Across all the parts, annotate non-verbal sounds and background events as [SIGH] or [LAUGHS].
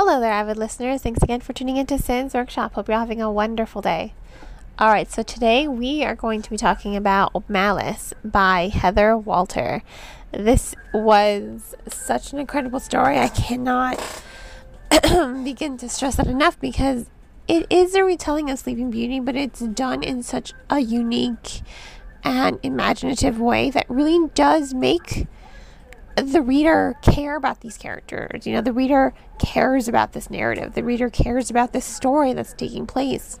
Hello there, avid listeners. Thanks again for tuning into Sins Workshop. Hope you're having a wonderful day. All right, so today we are going to be talking about Malice by Heather Walter. This was such an incredible story. I cannot [CLEARS THROAT] begin to stress that enough because it is a retelling of Sleeping Beauty, but it's done in such a unique and imaginative way that really does make the reader care about these characters. You know, the reader cares about this narrative. The reader cares about this story that's taking place.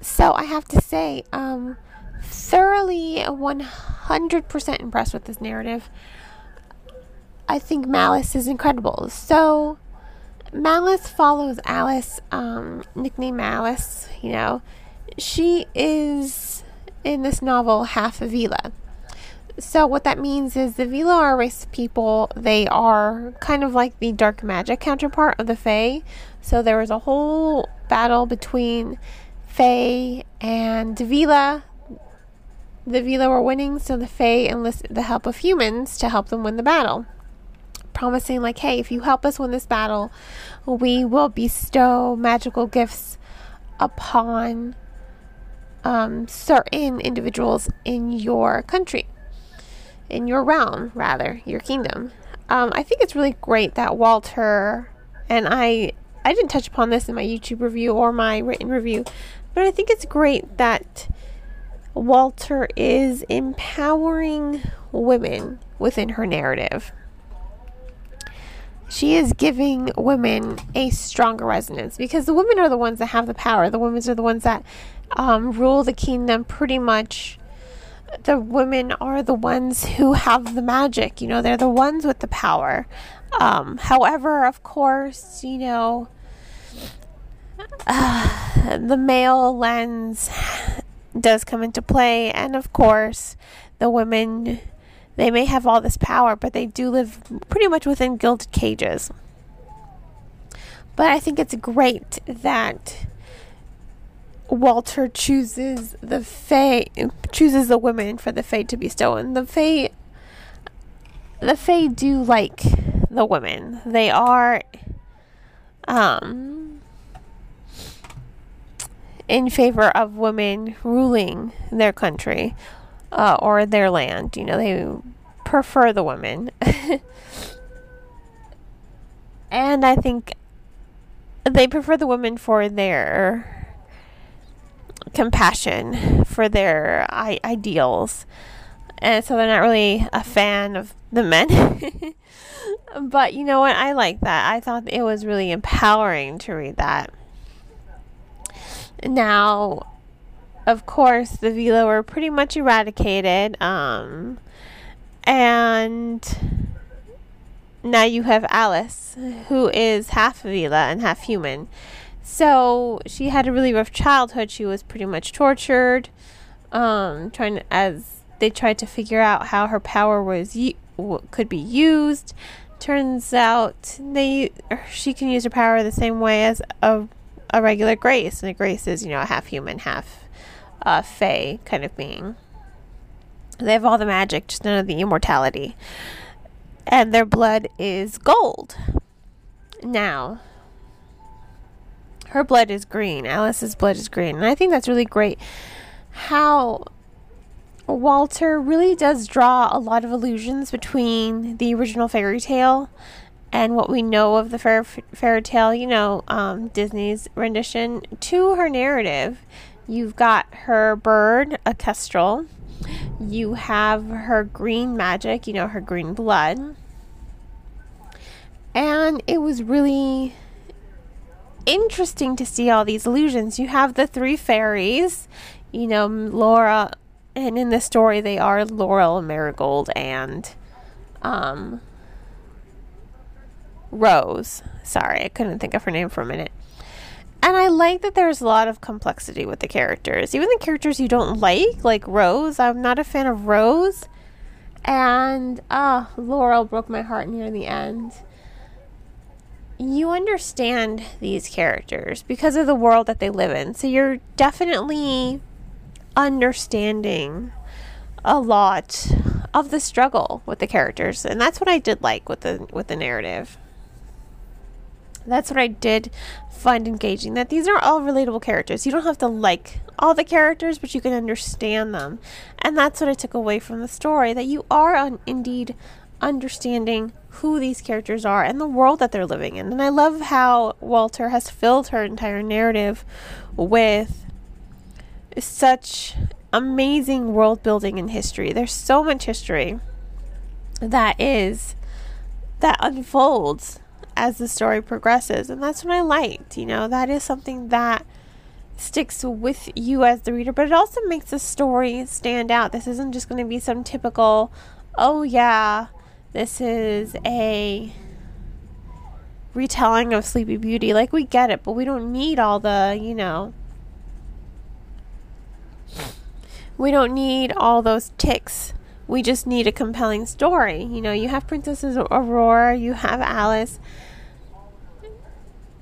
So I have to say, um, thoroughly 100% impressed with this narrative. I think Malice is incredible. So, Malice follows Alice, um, nickname Malice, you know. She is, in this novel, half a Vila. So, what that means is the Vila are race people. They are kind of like the dark magic counterpart of the Fae. So, there was a whole battle between Fae and Vila. The Vila were winning, so the Fae enlisted the help of humans to help them win the battle. Promising, like, hey, if you help us win this battle, we will bestow magical gifts upon um, certain individuals in your country in your realm, rather, your kingdom. Um, I think it's really great that Walter and I I didn't touch upon this in my YouTube review or my written review, but I think it's great that Walter is empowering women within her narrative. She is giving women a stronger resonance because the women are the ones that have the power. The women are the ones that um, rule the kingdom pretty much the women are the ones who have the magic. You know, they're the ones with the power. Um, however, of course, you know, uh, the male lens does come into play, and of course, the women they may have all this power, but they do live pretty much within gilded cages. But I think it's great that Walter chooses the Fae chooses the women for the Fae to be stolen. The Fae the Fae do like the women. They are um in favor of women ruling their country uh, or their land. You know, they prefer the women. [LAUGHS] and I think they prefer the women for their compassion for their I- ideals. And so they're not really a fan of the men. [LAUGHS] but you know what? I like that. I thought it was really empowering to read that. Now, of course, the Vila were pretty much eradicated. Um, and now you have Alice, who is half Vila and half human. So she had a really rough childhood. She was pretty much tortured, um, trying to, as they tried to figure out how her power was could be used. Turns out they she can use her power the same way as a a regular Grace, and a Grace is you know half human, half uh, Fae kind of being. They have all the magic, just none of the immortality, and their blood is gold. Now, her blood is green. Alice's blood is green. And I think that's really great how Walter really does draw a lot of illusions between the original fairy tale and what we know of the fairy, fairy tale, you know, um, Disney's rendition to her narrative. You've got her bird, a kestrel. You have her green magic, you know, her green blood. And it was really interesting to see all these illusions. You have the three fairies, you know, Laura, and in the story they are Laurel, Marigold, and um, Rose. Sorry, I couldn't think of her name for a minute. And I like that there's a lot of complexity with the characters. Even the characters you don't like, like Rose. I'm not a fan of Rose. And ah, Laurel broke my heart near the end you understand these characters because of the world that they live in. So you're definitely understanding a lot of the struggle with the characters, and that's what I did like with the with the narrative. That's what I did find engaging. That these are all relatable characters. You don't have to like all the characters, but you can understand them. And that's what I took away from the story that you are indeed understanding who these characters are and the world that they're living in. And I love how Walter has filled her entire narrative with such amazing world building and history. There's so much history that is that unfolds as the story progresses. And that's what I liked. You know, that is something that sticks with you as the reader, but it also makes the story stand out. This isn't just going to be some typical, oh, yeah, this is a retelling of Sleepy Beauty. Like, we get it, but we don't need all the, you know, we don't need all those ticks we just need a compelling story. You know, you have Princess Aurora, you have Alice,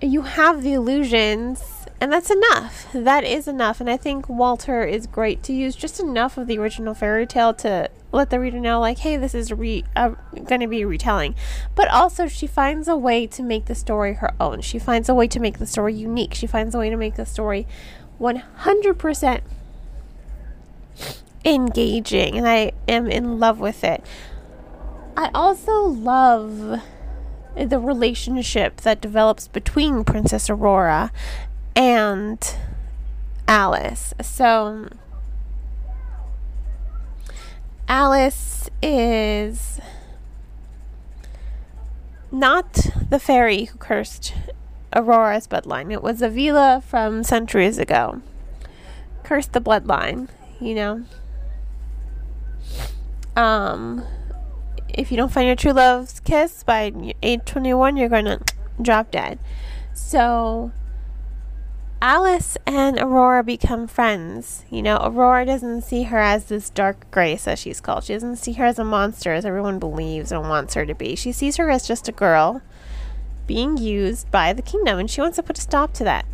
you have the illusions, and that's enough. That is enough. And I think Walter is great to use just enough of the original fairy tale to let the reader know, like, hey, this is re- uh, going to be retelling. But also, she finds a way to make the story her own. She finds a way to make the story unique. She finds a way to make the story 100% engaging and I am in love with it. I also love the relationship that develops between Princess Aurora and Alice. So Alice is not the fairy who cursed Aurora's bloodline. It was Avila from centuries ago. Cursed the bloodline, you know um, if you don't find your true love's kiss by age 21, you're going to drop dead. So Alice and Aurora become friends. You know, Aurora doesn't see her as this dark grace, as she's called. She doesn't see her as a monster, as everyone believes and wants her to be. She sees her as just a girl being used by the kingdom, and she wants to put a stop to that.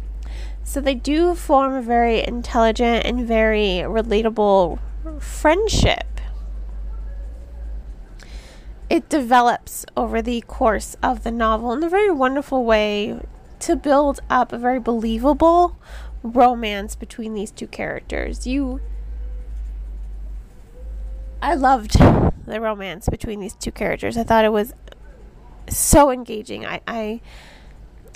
So they do form a very intelligent and very relatable friendship it develops over the course of the novel in a very wonderful way to build up a very believable romance between these two characters. You I loved the romance between these two characters. I thought it was so engaging. I I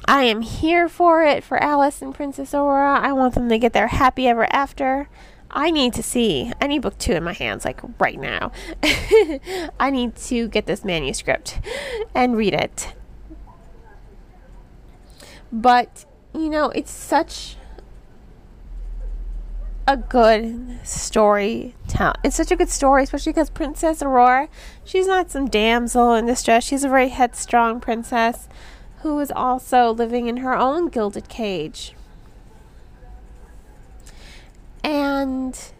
I am here for it for Alice and Princess Aurora. I want them to get their happy ever after. I need to see. I need book two in my hands, like right now. [LAUGHS] I need to get this manuscript and read it. But, you know, it's such a good story tell. It's such a good story, especially because Princess Aurora, she's not some damsel in distress. She's a very headstrong princess who is also living in her own gilded cage and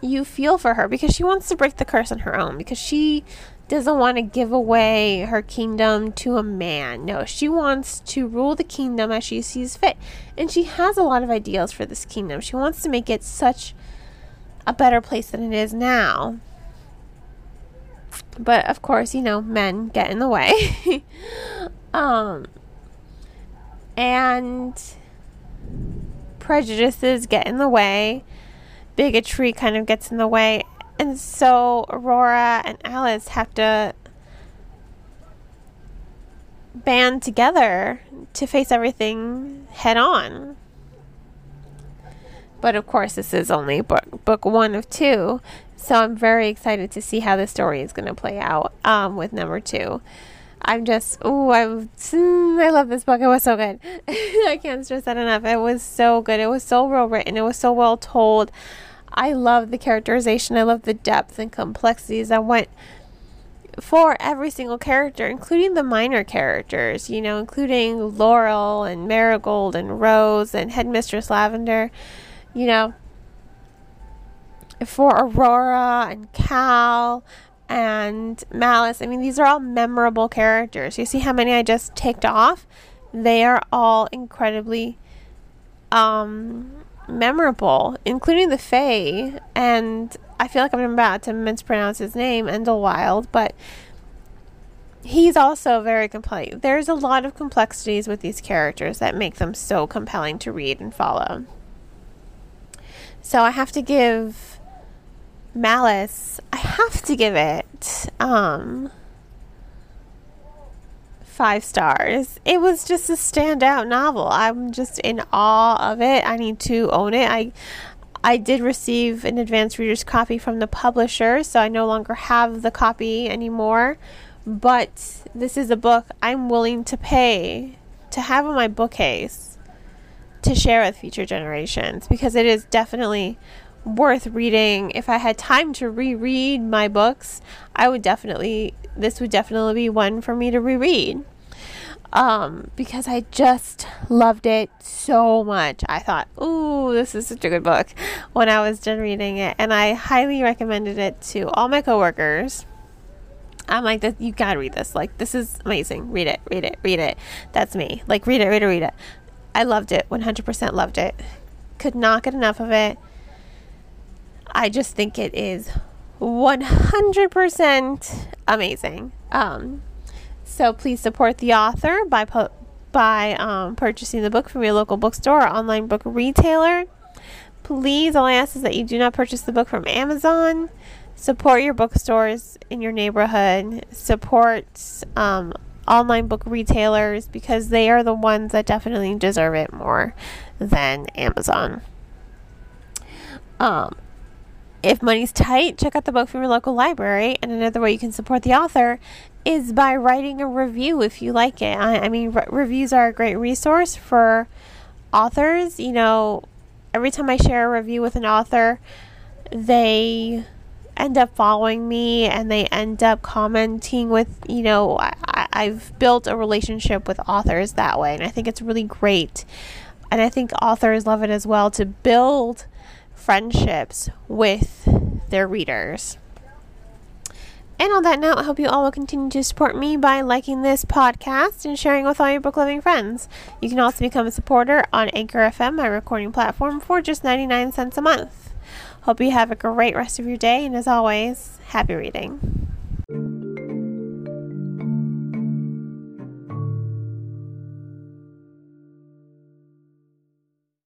you feel for her because she wants to break the curse on her own because she doesn't want to give away her kingdom to a man. No, she wants to rule the kingdom as she sees fit. And she has a lot of ideals for this kingdom. She wants to make it such a better place than it is now. But of course, you know, men get in the way. [LAUGHS] um and prejudices get in the way, bigotry kind of gets in the way, and so Aurora and Alice have to band together to face everything head on. But of course, this is only book book one of two, so I'm very excited to see how the story is going to play out um, with number two. I'm just, oh, I'm, I love this book. It was so good. [LAUGHS] I can't stress that enough. It was so good. It was so well written. It was so well told. I love the characterization. I love the depth and complexities I went for every single character, including the minor characters, you know, including Laurel and Marigold and Rose and Headmistress Lavender, you know, for Aurora and Cal and Malice. I mean, these are all memorable characters. You see how many I just ticked off? They are all incredibly um, memorable, including the Fae. And I feel like I'm about to mispronounce his name, Endelwild, but he's also very compelling. There's a lot of complexities with these characters that make them so compelling to read and follow. So I have to give Malice, I have to give it um five stars. It was just a standout novel. I'm just in awe of it. I need to own it. I I did receive an advanced reader's copy from the publisher, so I no longer have the copy anymore. But this is a book I'm willing to pay to have in my bookcase to share with future generations because it is definitely worth reading. If I had time to reread my books, I would definitely, this would definitely be one for me to reread. Um, because I just loved it so much. I thought, ooh, this is such a good book when I was done reading it. And I highly recommended it to all my coworkers. I'm like, you gotta read this. Like, this is amazing. Read it, read it, read it. That's me. Like, read it, read it, read it. I loved it. 100% loved it. Could not get enough of it. I just think it is 100% amazing. Um, so please support the author by by um, purchasing the book from your local bookstore or online book retailer. Please, all I ask is that you do not purchase the book from Amazon. Support your bookstores in your neighborhood. Support um, online book retailers because they are the ones that definitely deserve it more than Amazon. Um, if money's tight, check out the book from your local library. And another way you can support the author is by writing a review if you like it. I, I mean, re- reviews are a great resource for authors. You know, every time I share a review with an author, they end up following me and they end up commenting with, you know, I, I've built a relationship with authors that way. And I think it's really great. And I think authors love it as well to build friendships with their readers. And on that note, I hope you all will continue to support me by liking this podcast and sharing with all your book loving friends. You can also become a supporter on Anchor FM, my recording platform, for just 99 cents a month. Hope you have a great rest of your day, and as always, happy reading.